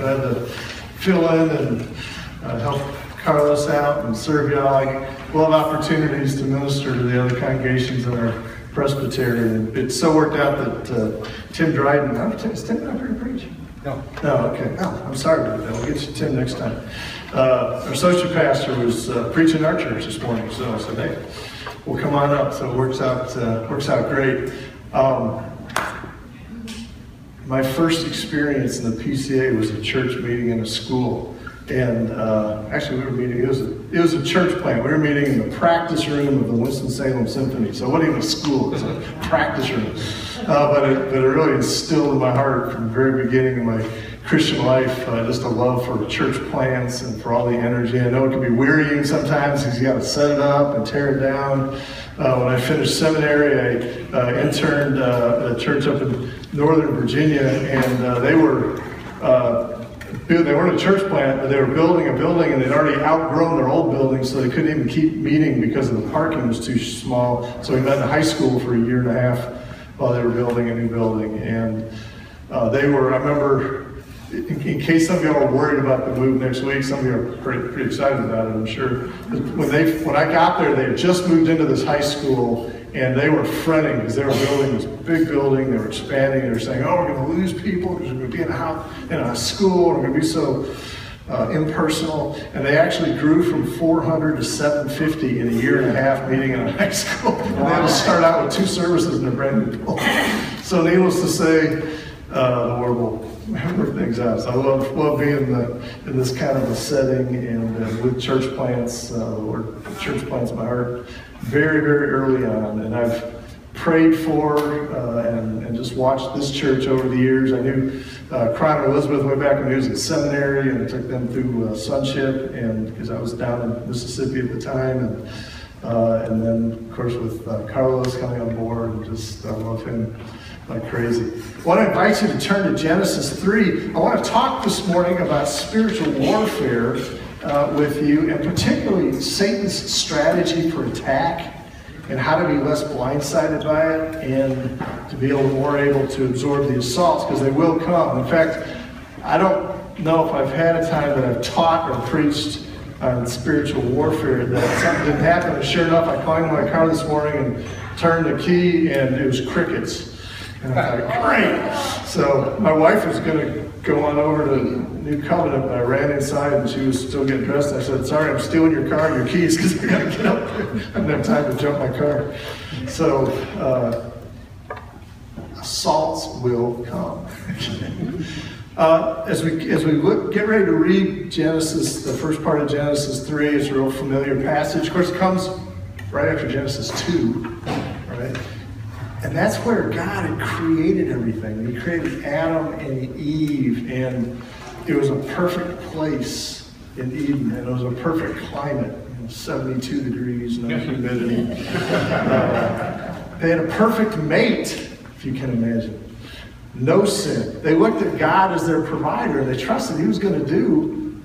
glad to fill in and uh, help Carlos out and serve y'all. I love opportunities to minister to the other congregations in our presbytery. It so worked out that uh, Tim Dryden, oh, Tim, is Tim not here to preach? No. No, okay. Oh, I'm sorry about that. We'll get you Tim next time. Uh, our associate pastor was uh, preaching our church this morning, so I said, hey, we'll come on up. So it works out, uh, works out great. Um, my first experience in the PCA was a church meeting in a school. And uh, actually, we were meeting, it was, a, it was a church plant. We were meeting in the practice room of the Winston-Salem Symphony. So it wasn't even a school, it was a practice room. Uh, but, it, but it really instilled in my heart from the very beginning of my Christian life uh, just a love for church plants and for all the energy. I know it can be wearying sometimes because you got to set it up and tear it down. Uh, when I finished seminary, I uh, interned uh, at a church up in Northern Virginia, and uh, they were uh, they weren't a church plant, but they were building a building and they'd already outgrown their old building, so they couldn't even keep meeting because the parking was too small. So we met in high school for a year and a half while they were building a new building. And they were, I remember, in, in, case some of you are worried about the move next week, some of you are pretty, pretty excited about it, I'm sure. When, they, when I got there, they had just moved into this high school and they were fretting because they were building this big building, they were expanding, they were saying, oh, we're going to lose people because we're going to be in a, house, in a school, we're going to be so uh, impersonal. And they actually grew from 400 to 750 in a year and a half meeting in a high school. And they had to start out with two services in a brand new building. So needless to say, uh, the Lord will work things. So I love, love being in, the, in this kind of a setting and uh, with church plants. Uh, Lord, church plants my heart very, very early on. And I've prayed for uh, and, and, just watched this church over the years. I knew uh, Cron Elizabeth way back when he was at seminary and I took them through uh, sonship and because I was down in Mississippi at the time. And, uh, and then, of course, with uh, Carlos coming on board, and just I love him like crazy. I want to invite you to turn to Genesis 3. I want to talk this morning about spiritual warfare uh, with you, and particularly Satan's strategy for attack and how to be less blindsided by it and to be able more able to absorb the assaults because they will come. In fact, I don't know if I've had a time that I've taught or preached on spiritual warfare that something didn't happen. And sure enough, I climbed my car this morning and turned the key and it was crickets. And I thought, great. So my wife was going to go on over to New Covenant, but I ran inside and she was still getting dressed. I said, sorry, I'm stealing your car and your keys because I got to get up. I don't have time to jump my car. So uh, assaults will come. uh, as we as we look, get ready to read Genesis, the first part of Genesis 3 is a real familiar passage. Of course, it comes right after Genesis 2, right? And that's where God had created everything. He created Adam and Eve, and it was a perfect place in Eden, and it was a perfect climate, you know, 72 degrees, no humidity. they had a perfect mate, if you can imagine. No sin. They looked at God as their provider, and they trusted He was going to do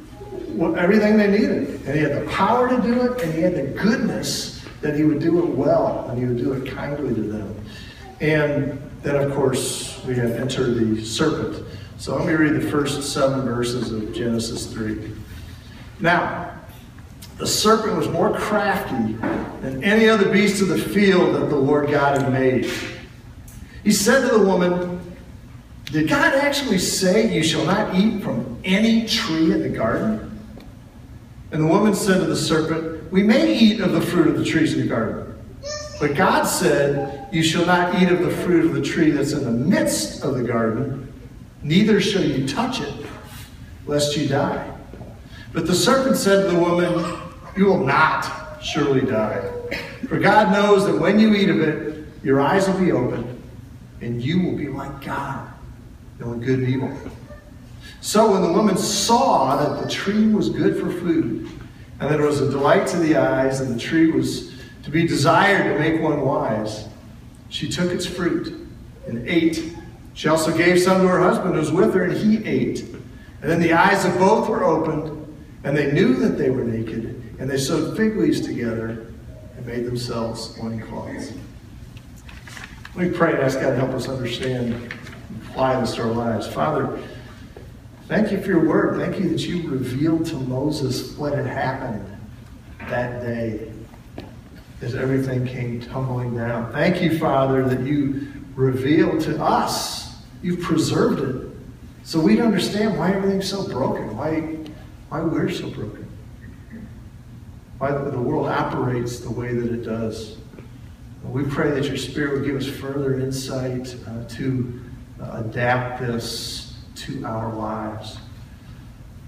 what, everything they needed. And He had the power to do it, and He had the goodness that He would do it well, and He would do it kindly to them. And then, of course, we have enter the serpent. So let me read the first seven verses of Genesis 3. Now, the serpent was more crafty than any other beast of the field that the Lord God had made. He said to the woman, Did God actually say, You shall not eat from any tree in the garden? And the woman said to the serpent, We may eat of the fruit of the trees in the garden. But God said, You shall not eat of the fruit of the tree that's in the midst of the garden, neither shall you touch it, lest you die. But the serpent said to the woman, You will not surely die. For God knows that when you eat of it, your eyes will be opened, and you will be like God, knowing good and evil. So when the woman saw that the tree was good for food, and that it was a delight to the eyes, and the tree was to be desired to make one wise. She took its fruit and ate. She also gave some to her husband who was with her, and he ate. And then the eyes of both were opened, and they knew that they were naked, and they sewed fig leaves together and made themselves loincloths. Let me pray and ask God to help us understand and apply this to our lives. Father, Thank you for your word. Thank you that you revealed to Moses what had happened that day as everything came tumbling down. Thank you, Father, that you revealed to us. You've preserved it. So we understand why everything's so broken, why, why we're so broken, why the world operates the way that it does. We pray that your Spirit would give us further insight uh, to uh, adapt this to our lives.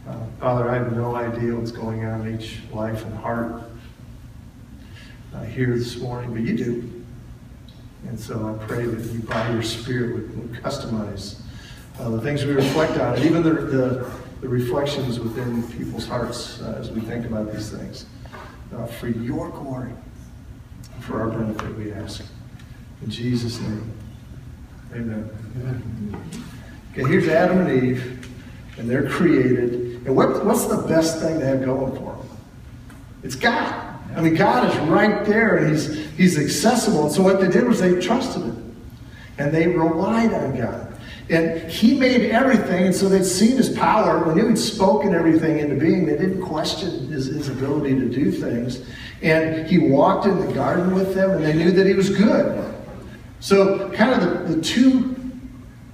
Uh, Father, I have no idea what's going on in each life and heart uh, here this morning, but you do. And so I pray that you, by your Spirit, would, would customize uh, the things we reflect on, and even the, the, the reflections within people's hearts uh, as we think about these things. Uh, for your glory, for our benefit, we ask. In Jesus' name, amen. amen. Okay, here's Adam and Eve, and they're created. And what, what's the best thing to have going for them? It's God. I mean, God is right there and He's He's accessible. And so what they did was they trusted Him. And they relied on God. And He made everything, and so they'd seen His power. When He had spoken everything into being, they didn't question His, his ability to do things. And He walked in the garden with them, and they knew that He was good. So, kind of the, the two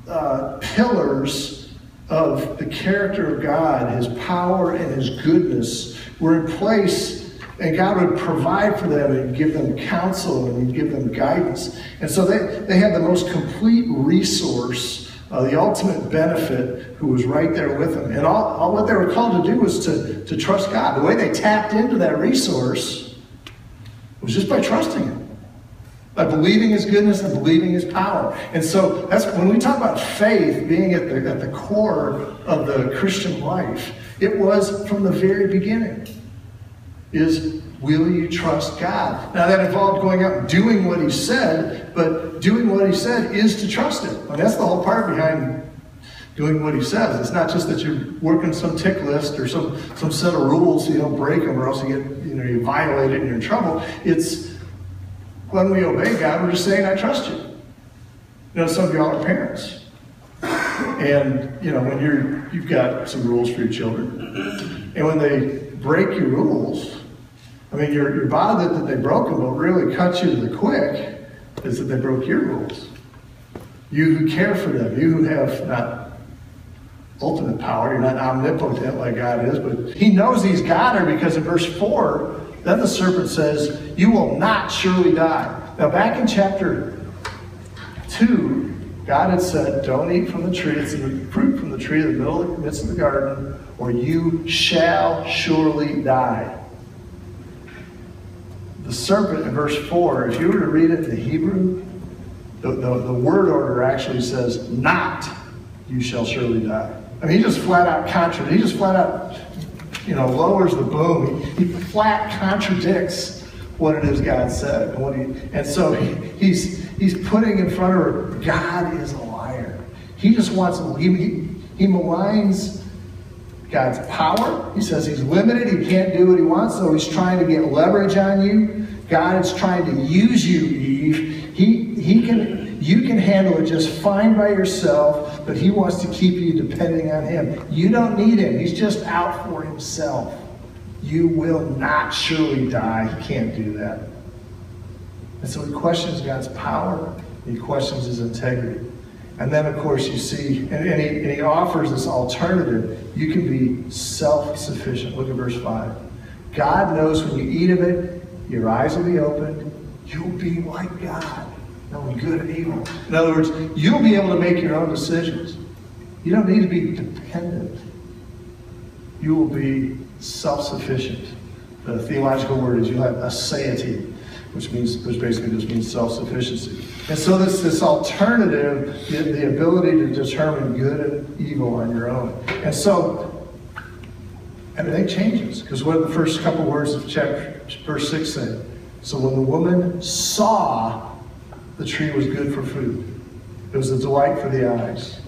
uh, pillars of the character of God, His power and His goodness, were in place and God would provide for them and give them counsel and give them guidance. And so they, they had the most complete resource, uh, the ultimate benefit, who was right there with them. And all, all what they were called to do was to, to trust God. The way they tapped into that resource was just by trusting Him. By believing his goodness and believing his power. And so that's when we talk about faith being at the, at the core of the Christian life, it was from the very beginning is will you trust God? Now that involved going out and doing what he said, but doing what he said is to trust him. And that's the whole part behind doing what he says. It's not just that you're working some tick list or some, some set of rules so you don't break them or else you get, you know, you violate it and you're in trouble. It's when we obey God, we're just saying, I trust you. You know, some of y'all are parents. And, you know, when you're, you've got some rules for your children. And when they break your rules, I mean, you're, you're bothered that they broke them, but really cuts you to the quick is that they broke your rules. You who care for them, you who have not ultimate power, you're not omnipotent like God is, but He knows He's got her because in verse 4, then the serpent says, You will not surely die. Now, back in chapter 2, God had said, Don't eat from the tree, it's the fruit from the tree in the middle of the midst of the garden, or you shall surely die the serpent in verse 4, if you were to read it in the Hebrew, the, the, the word order actually says, not you shall surely die. I mean, he just flat out contradicts, he just flat out, you know, lowers the boom. He, he flat contradicts what it is God said. And, what he, and so he, he's, he's putting in front of her, God is a liar. He just wants, he, he, he maligns God's power. He says he's limited. He can't do what he wants, so he's trying to get leverage on you. God is trying to use you, Eve. He, he can, you can handle it just fine by yourself, but he wants to keep you depending on him. You don't need him. He's just out for himself. You will not surely die. He can't do that. And so he questions God's power. He questions his integrity. And then, of course, you see, and, and, he, and he offers this alternative. You can be self sufficient. Look at verse 5. God knows when you eat of it, your eyes will be opened. You'll be like God, knowing good and evil. In other words, you'll be able to make your own decisions. You don't need to be dependent. You will be self sufficient. The theological word is you'll have aseity which means which basically just means self-sufficiency. And so this this alternative, the, the ability to determine good and evil on your own. And so everything changes. Because what are the first couple words of chapter verse 6 say? So when the woman saw the tree was good for food, it was a delight for the eyes.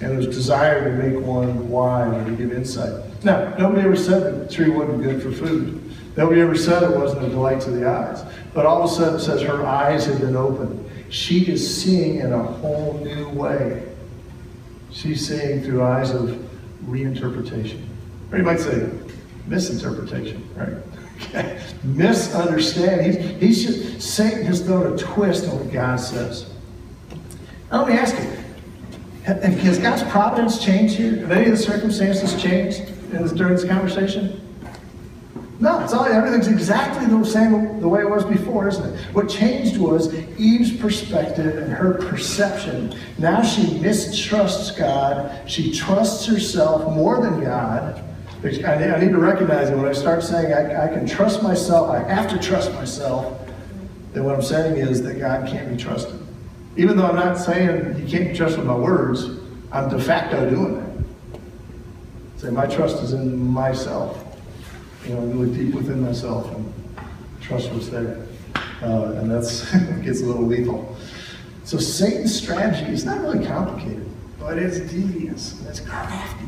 And it was desire to make one wise or to give insight. Now, nobody ever said the tree wasn't good for food. Nobody ever said it wasn't a delight to the eyes. But all of a sudden says her eyes have been opened. She is seeing in a whole new way. She's seeing through eyes of, reinterpretation. Or you might say misinterpretation, right? Misunderstand. He's, he's just, Satan has thrown a twist on what God says. Now, let me ask you, has God's providence changed here? Have any of the circumstances changed during this conversation? No, it's all everything's exactly the same the way it was before, isn't it? What changed was Eve's perspective and her perception. Now she mistrusts God. She trusts herself more than God. I need to recognize it when I start saying I, I can trust myself, I have to trust myself, then what I'm saying is that God can't be trusted. Even though I'm not saying he can't be trusted with my words, I'm de facto doing that. Say my trust is in myself you know, really deep within myself and trust what's there. Uh, and that's gets a little lethal. So Satan's strategy is not really complicated, but it's devious it's crafty.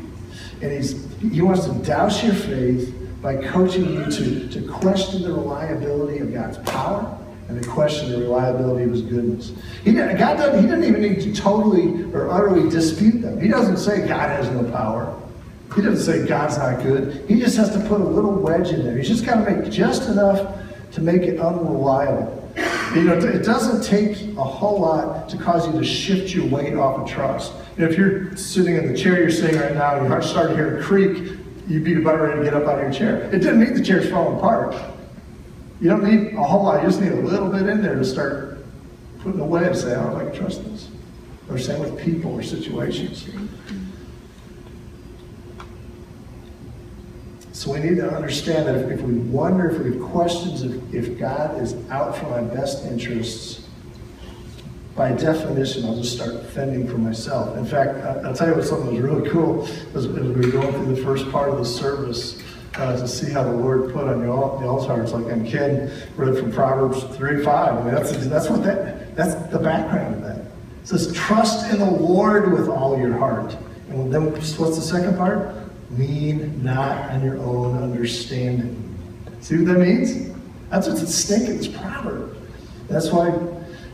And he's he wants to douse your faith by coaching you to, to question the reliability of God's power and to question the reliability of his goodness. He, God doesn't, he doesn't even need to totally or utterly dispute them. He doesn't say God has no power. He doesn't say God's not good. He just has to put a little wedge in there. He's just got to make just enough to make it unreliable. You know, it doesn't take a whole lot to cause you to shift your weight off of trust. You know, if you're sitting in the chair you're sitting right now and you start to hear a creak, you'd be about ready to get up out of your chair. It didn't mean the chair's falling apart. You don't need a whole lot. You just need a little bit in there to start putting a wedge, say, I don't like trust this. Or same with people or situations. So we need to understand that if, if we wonder, if we have questions if, if God is out for my best interests, by definition, I'll just start fending for myself. In fact, I'll tell you what something was really cool as, as we were going through the first part of the service uh, to see how the Lord put on the altar. It's like, and Ken read from Proverbs 3 5. I mean, that's, that's what that, that's the background of that. It says, trust in the Lord with all your heart. And then what's the second part? Lean not on your own understanding. See what that means? That's what's at stake in this proverb. That's why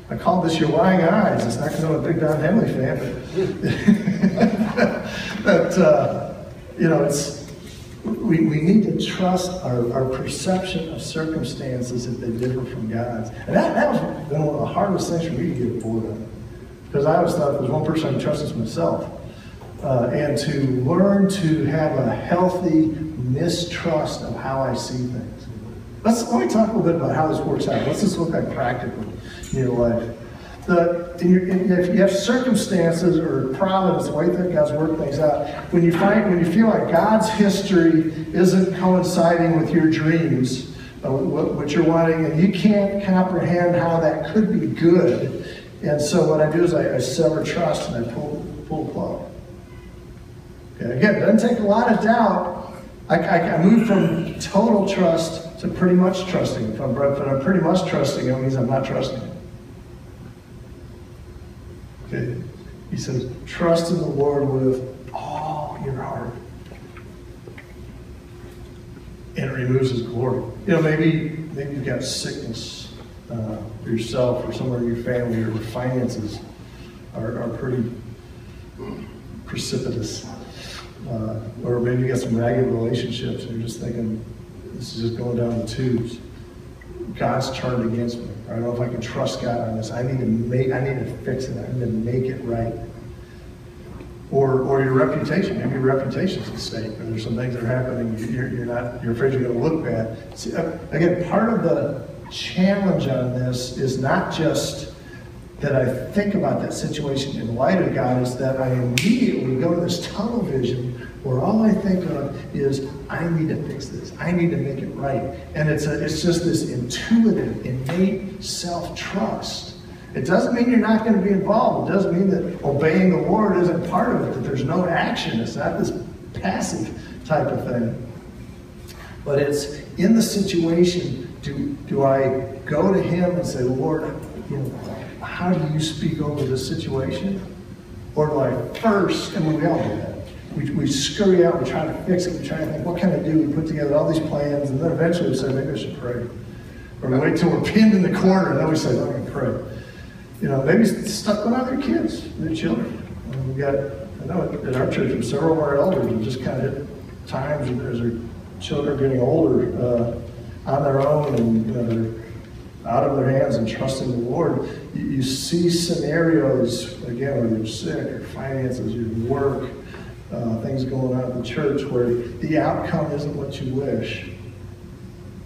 I call this your lying eyes. It's not because I'm a big Don Henley fan, but, but uh, you know, it's we, we need to trust our, our perception of circumstances if they differ from God's. And that, that was one of the hardest things for me to get bored of. Because I always thought there's one person I can trust myself uh, and to learn to have a healthy mistrust of how I see things. Let's let me talk a little bit about how this works out. What's this look like practically in your life? The, in your, in, if you have circumstances or problems, the way that God's worked things out, when you find when you feel like God's history isn't coinciding with your dreams, uh, what, what you're wanting, and you can't comprehend how that could be good, and so what I do is I, I sever trust and I pull pull plug. Okay, again, it doesn't take a lot of doubt. I, I, I from total trust to pretty much trusting. If I'm, if I'm pretty much trusting, it means I'm not trusting. Okay. He says, trust in the Lord with all your heart. And it removes his glory. You know, maybe maybe you've got sickness uh, for yourself or somewhere in your family or your finances are, are pretty precipitous. Uh, or maybe you got some ragged relationships and you're just thinking, this is just going down the tubes. God's turned against me. I don't know if I can trust God on this. I need to make, I need to fix it. I need to make it right. Or, or your reputation. Maybe your reputation's at stake. Or there's some things that are happening. You're, you're not. You're afraid you're going to look bad. See, uh, again, part of the challenge on this is not just that I think about that situation in light of God is that I immediately go to this tunnel vision where all I think of is I need to fix this. I need to make it right. And it's a, it's just this intuitive, innate self-trust. It doesn't mean you're not going to be involved. It doesn't mean that obeying the Lord isn't part of it, that there's no action. It's not this passive type of thing. But it's in the situation, do, do I go to Him and say, Lord, you know, how do you speak over the situation? Or do I first, and we all do that, we, we scurry out, we try to fix it, we try to think, what can I do? We put together all these plans, and then eventually we say, maybe I should pray. Or we wait till we're pinned in the corner, and then we say, let me pray. You know, maybe stuck with other kids, their children. we got I know at our church, several of our elders have just kind of times as their children are getting older uh, on their own and you know, they're out of their hands and trusting the Lord. You, you see scenarios, again, whether you're sick your finances, your work, uh, things going on at the church where the outcome isn't what you wish.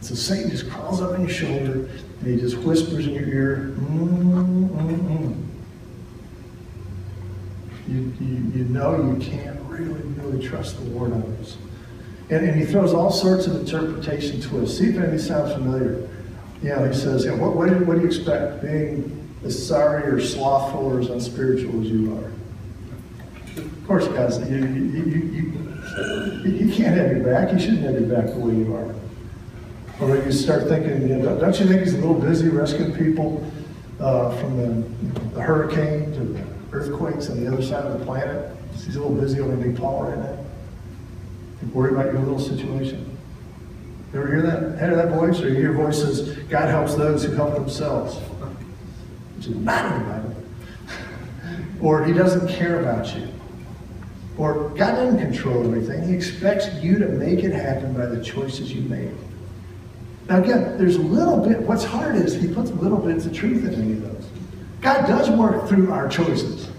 So Satan just crawls up on your shoulder and he just whispers in your ear, mm, mm, mm. You, you, you know you can't really, really trust the Lord on this. And, and he throws all sorts of interpretation twists. See if any sounds familiar. Yeah, he says, what, what, do you, what do you expect? Being as sorry or slothful or as unspiritual as you are. Of course, guys, you, you, you, you, can't have your back. You shouldn't have your back the way you are. Or you start thinking, you know, don't you think he's a little busy rescuing people uh, from the, the hurricanes or the earthquakes on the other side of the planet? He's a little busy over in Nepal right now. Worry about your little situation. You ever hear that? Hear that voice? Or you hear voices, God helps those who help themselves. Which is not in the Bible. or he doesn't care about you. Or God doesn't control everything. He expects you to make it happen by the choices you make. Now again, there's a little bit, what's hard is he puts little bits of truth in any of those. God does work through our choices.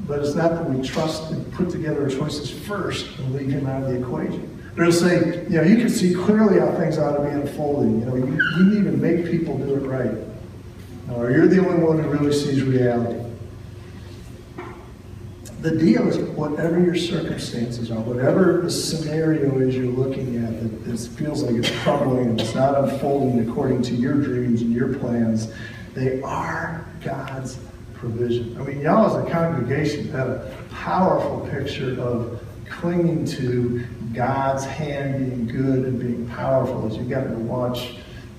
But it's not that we trust and put together our choices first and leave him out of the equation. It'll say, you know, you can see clearly how things ought to be unfolding. You know, you, you need to make people do it right. Or you're the only one who really sees reality. The deal is whatever your circumstances are, whatever the scenario is you're looking at that, that feels like it's crumbling and it's not unfolding according to your dreams and your plans, they are God's provision. I mean, y'all as a congregation have a powerful picture of clinging to God's hand being good and being powerful as you got to watch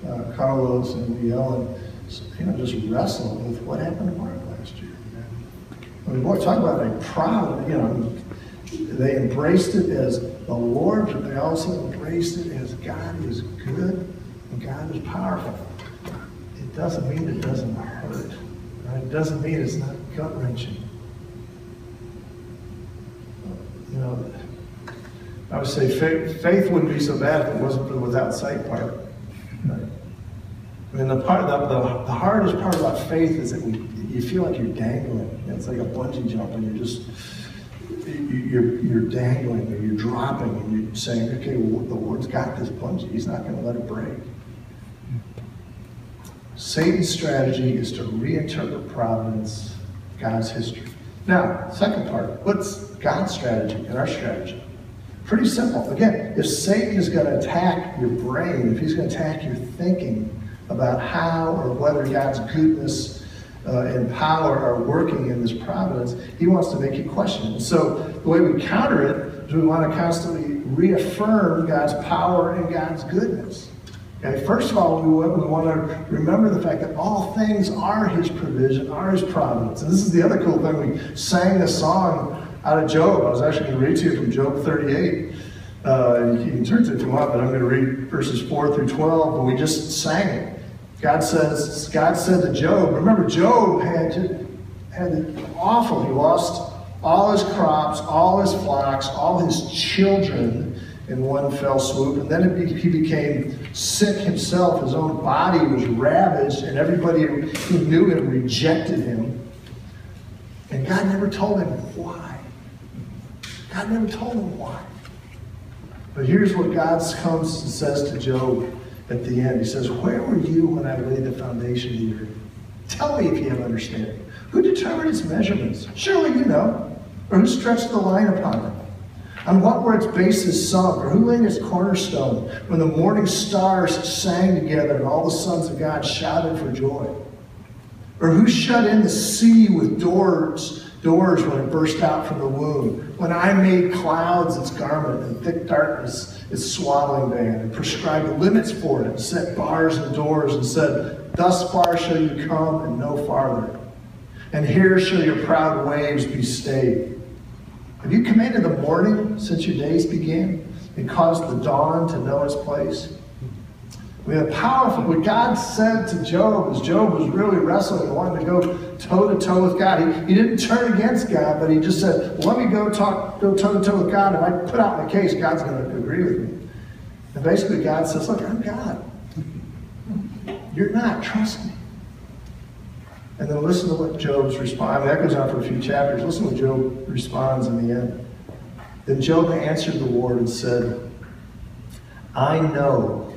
uh, Carlos and Leellen, you know, just wrestle with what happened to Mark last year. I mean, boy, talk about a proud, you know, they embraced it as the Lord, but they also embraced it as God is good and God is powerful. It doesn't mean it doesn't hurt. Right? It doesn't mean it's not gut wrenching. You know, I would say faith, faith wouldn't be so bad if it wasn't for the without sight part. Right? I mean, the part, the, the, the hardest part about faith is that we, you feel like you're dangling. It's like a bungee jump, and you're just you're, you're dangling or you're dropping, and you're saying, okay, well, the Lord's got this bungee. He's not going to let it break. Satan's strategy is to reinterpret providence, God's history. Now, second part, what's God's strategy and our strategy? Pretty simple. Again, if Satan is going to attack your brain, if he's going to attack your thinking about how or whether God's goodness uh, and power are working in this providence, he wants to make you question it. So the way we counter it is we want to constantly reaffirm God's power and God's goodness. Okay, first of all, we, we want to remember the fact that all things are His provision, are His providence. And this is the other cool thing. We sang a song out of Job. I was actually going to read to you from Job 38. Uh, you can turn to it if you want, but I'm going to read verses 4 through 12. But we just sang it. God says, God said to Job, remember, Job had, had awful. He lost all his crops, all his flocks, all his children in one fell swoop. And then be, he became sick himself. His own body was ravaged, and everybody who knew him rejected him. And God never told him why. God never told him why. But here's what God comes and says to Job at the end. He says, Where were you when I laid the foundation of the earth? Tell me if you have understanding. Who determined its measurements? Surely you know. Or who stretched the line upon it? On what were its bases sunk, or who laid its cornerstone when the morning stars sang together and all the sons of God shouted for joy? Or who shut in the sea with doors, doors when it burst out from the womb? When I made clouds its garment and thick darkness its swaddling band, and prescribed limits for it, and set bars and doors, and said, Thus far shall you come and no farther. And here shall your proud waves be stayed. Have you commanded the morning since your days began and caused the dawn to know its place? Mean, the powerful, what God said to Job as Job was really wrestling wanting to go toe to toe with God. He, he didn't turn against God, but he just said, well, let me go talk, go toe to toe with God. If I put out my case, God's going to agree with me. And basically, God says, look, I'm God. You're not. Trust me. And then listen to what Job's response. That goes on for a few chapters. Listen to what Job responds in the end. Then Job answered the Lord and said, I know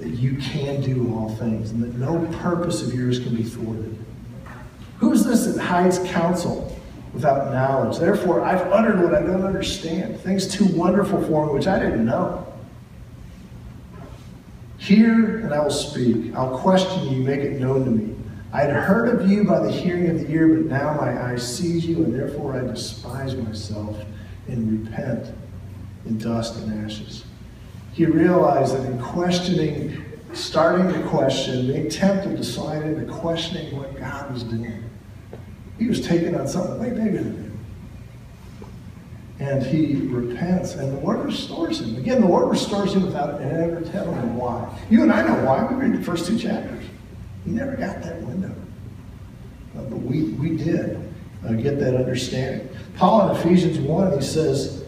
that you can do all things and that no purpose of yours can be thwarted. Who is this that hides counsel without knowledge? Therefore, I've uttered what I don't understand, things too wonderful for me which I didn't know. Hear and I will speak. I'll question you, make it known to me. I had heard of you by the hearing of the ear, but now my eyes see you, and therefore I despise myself and repent in dust and ashes. He realized that in questioning, starting to question, being tempted to slide into questioning what God was doing, he was taking on something way bigger than him. And he repents, and the Lord restores him. Again, the Lord restores him without ever telling him why. You and I know why. We read the first two chapters. He never got that window. But we, we did uh, get that understanding. Paul in Ephesians 1, he says,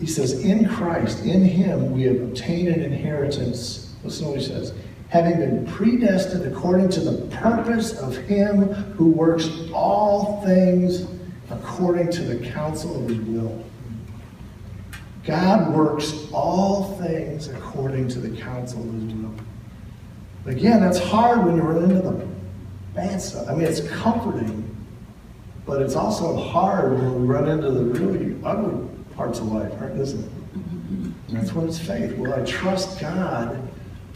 he says, in Christ, in him, we have obtained an inheritance. Listen to what he says. Having been predestined according to the purpose of him who works all things according to the counsel of his will. God works all things according to the counsel of his will. Again, that's hard when you run into the bad stuff. I mean, it's comforting, but it's also hard when we run into the really ugly parts of life? Isn't it? That's what it's faith. Will I trust God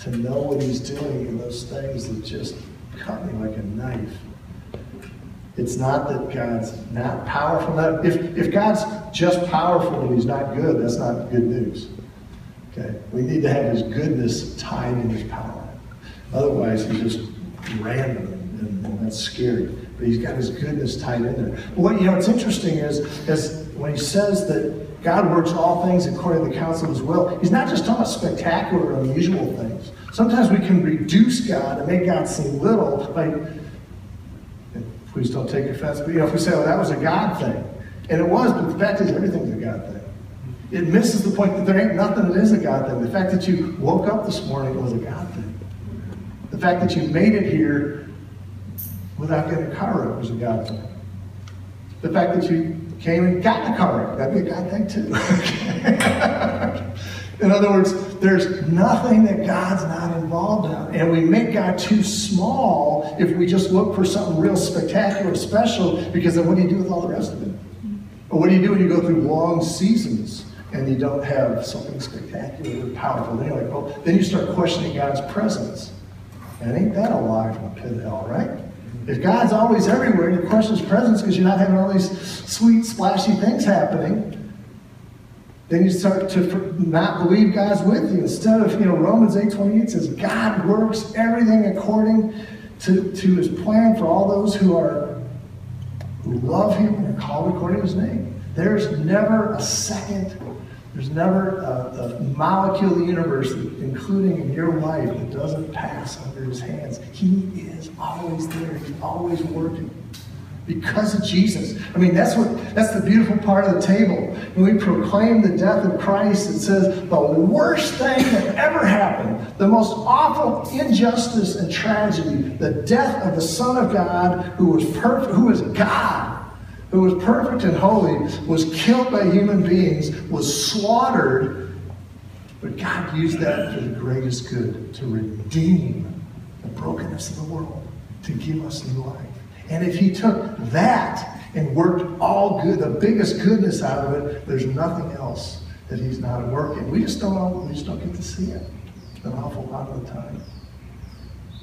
to know what He's doing in those things that just cut me like a knife? It's not that God's not powerful. Not, if, if God's just powerful and He's not good, that's not good news. Okay? We need to have His goodness tied in His power. Otherwise, He's just random and, and that's scary. But He's got His goodness tied in there. But what you know, what's interesting is, is when He says that God works all things according to the counsel of his will. He's not just talking about spectacular unusual things. Sometimes we can reduce God and make God seem little by, please don't take offense, but you know, if we say, oh, that was a God thing. And it was, but the fact is everything's a God thing. It misses the point that there ain't nothing that is a God thing. The fact that you woke up this morning was a God thing. The fact that you made it here without getting a car wreck was a God thing. The fact that you came and got a car that'd be a God thing too. in other words, there's nothing that God's not involved in. And we make God too small if we just look for something real spectacular, special, because then what do you do with all the rest of it? Or what do you do when you go through long seasons and you don't have something spectacular or powerful? Then you're like, well, then you start questioning God's presence. And ain't that a lie from a pit of hell, right? If God's always everywhere you question his presence because you're not having all these sweet, splashy things happening, then you start to not believe God's with you. Instead of, you know, Romans 8 28 says, God works everything according to, to his plan for all those who are who love him and are called according to his name. There's never a second there's never a, a, molecule of the universe, including in your life, that doesn't pass under his hands. He is always there. He's always working. Because of Jesus. I mean, that's what that's the beautiful part of the table. When we proclaim the death of Christ, it says the worst thing that ever happened, the most awful injustice and tragedy, the death of the Son of God who was perfect, who is God who was perfect and holy, was killed by human beings, was slaughtered, but God used that for the greatest good to redeem the brokenness of the world, to give us new life. And if He took that and worked all good, the biggest goodness out of it, there's nothing else that He's not working. We just don't, we just don't get to see it an awful lot of the time.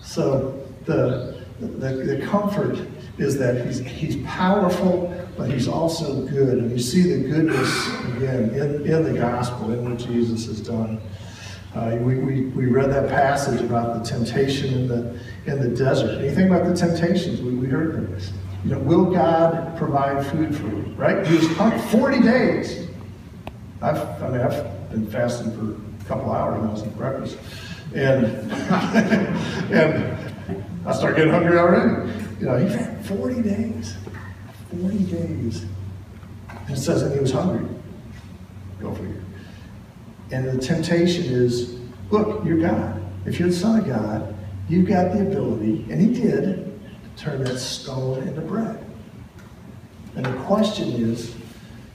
So the, the, the comfort is that he's, he's powerful, but he's also good. And you see the goodness, again, in, in the gospel, in what Jesus has done. Uh, we, we, we read that passage about the temptation in the, in the desert. Anything about the temptations? We, we heard this. You know, will God provide food for you? Right? He was hungry 40 days. I've, I mean, I've been fasting for a couple hours now since breakfast. And, and I start getting hungry already. You know, he had 40 days. 40 days. And it says that he was hungry. Go figure. And the temptation is, look, you're God. If you're the Son of God, you've got the ability, and he did, to turn that stone into bread. And the question is,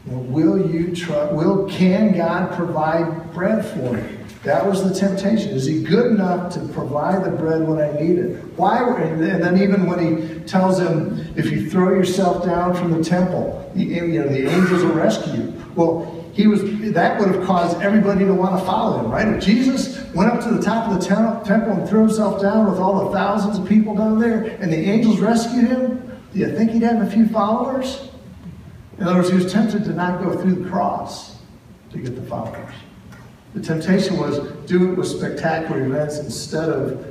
you know, will you try, will, can God provide bread for me? That was the temptation. Is he good enough to provide the bread when I need it? Why? And then even when he tells him, if you throw yourself down from the temple, the, you know, the angels will rescue you. Well, he was, that would have caused everybody to want to follow him, right? If Jesus went up to the top of the temple and threw himself down with all the thousands of people down there, and the angels rescued him, do you think he'd have a few followers? In other words, he was tempted to not go through the cross to get the followers. The temptation was do it with spectacular events instead of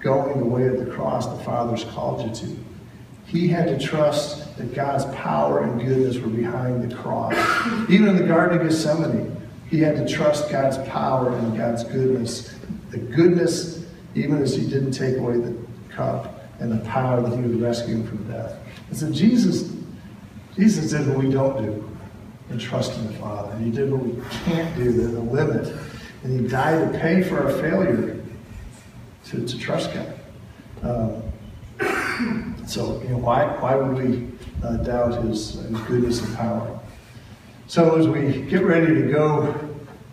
going the way of the cross the Father's called you to. He had to trust that God's power and goodness were behind the cross. Even in the Garden of Gethsemane, he had to trust God's power and God's goodness. The goodness, even as he didn't take away the cup, and the power that he would rescue him from death. And so Jesus, Jesus did what we don't do and trust in the Father. And He did what we can't do, the, limit. And he died to pay for our failure to, to trust God. Um, so, you know, why, why would we uh, doubt his, his goodness and power? So, as we get ready to go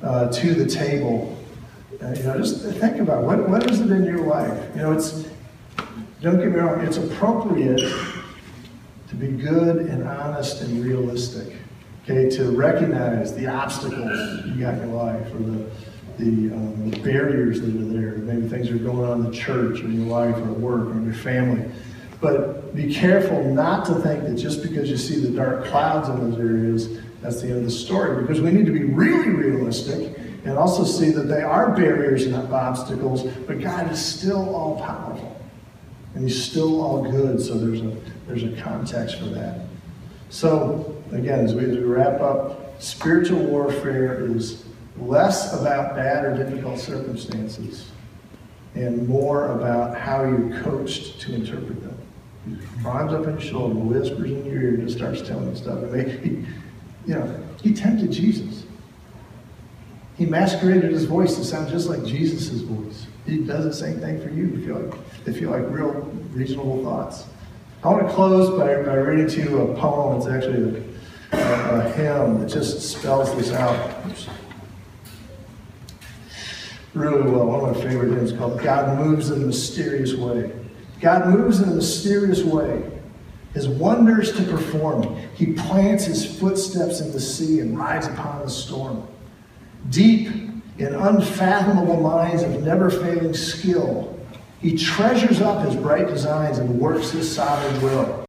uh, to the table, uh, you know, just think about what, what is it in your life? You know, it's, don't get me wrong, it's appropriate to be good and honest and realistic. Okay, to recognize the obstacles you got in your life or the, the, um, the barriers that are there. Maybe things are going on in the church or in your life or work or in your family. But be careful not to think that just because you see the dark clouds in those areas, that's the end of the story. Because we need to be really realistic and also see that they are barriers and not obstacles, but God is still all powerful. And He's still all good. So there's a there's a context for that. So again, as we, as we wrap up, spiritual warfare is less about bad or difficult circumstances and more about how you're coached to interpret them. He climbs up on your shoulder, whispers in your ear, and just starts telling you stuff. And he, you know, he tempted Jesus. He masqueraded his voice to sound just like Jesus' voice. He does the same thing for you. If you like, if you like real reasonable thoughts. I want to close by, by reading to you a poem. It's actually a, a, a hymn that just spells this out really well. One of my favorite hymns called God Moves in a Mysterious Way. God moves in a mysterious way, his wonders to perform. He plants his footsteps in the sea and rides upon the storm. Deep in unfathomable minds of never failing skill, he treasures up his bright designs and works his sovereign will.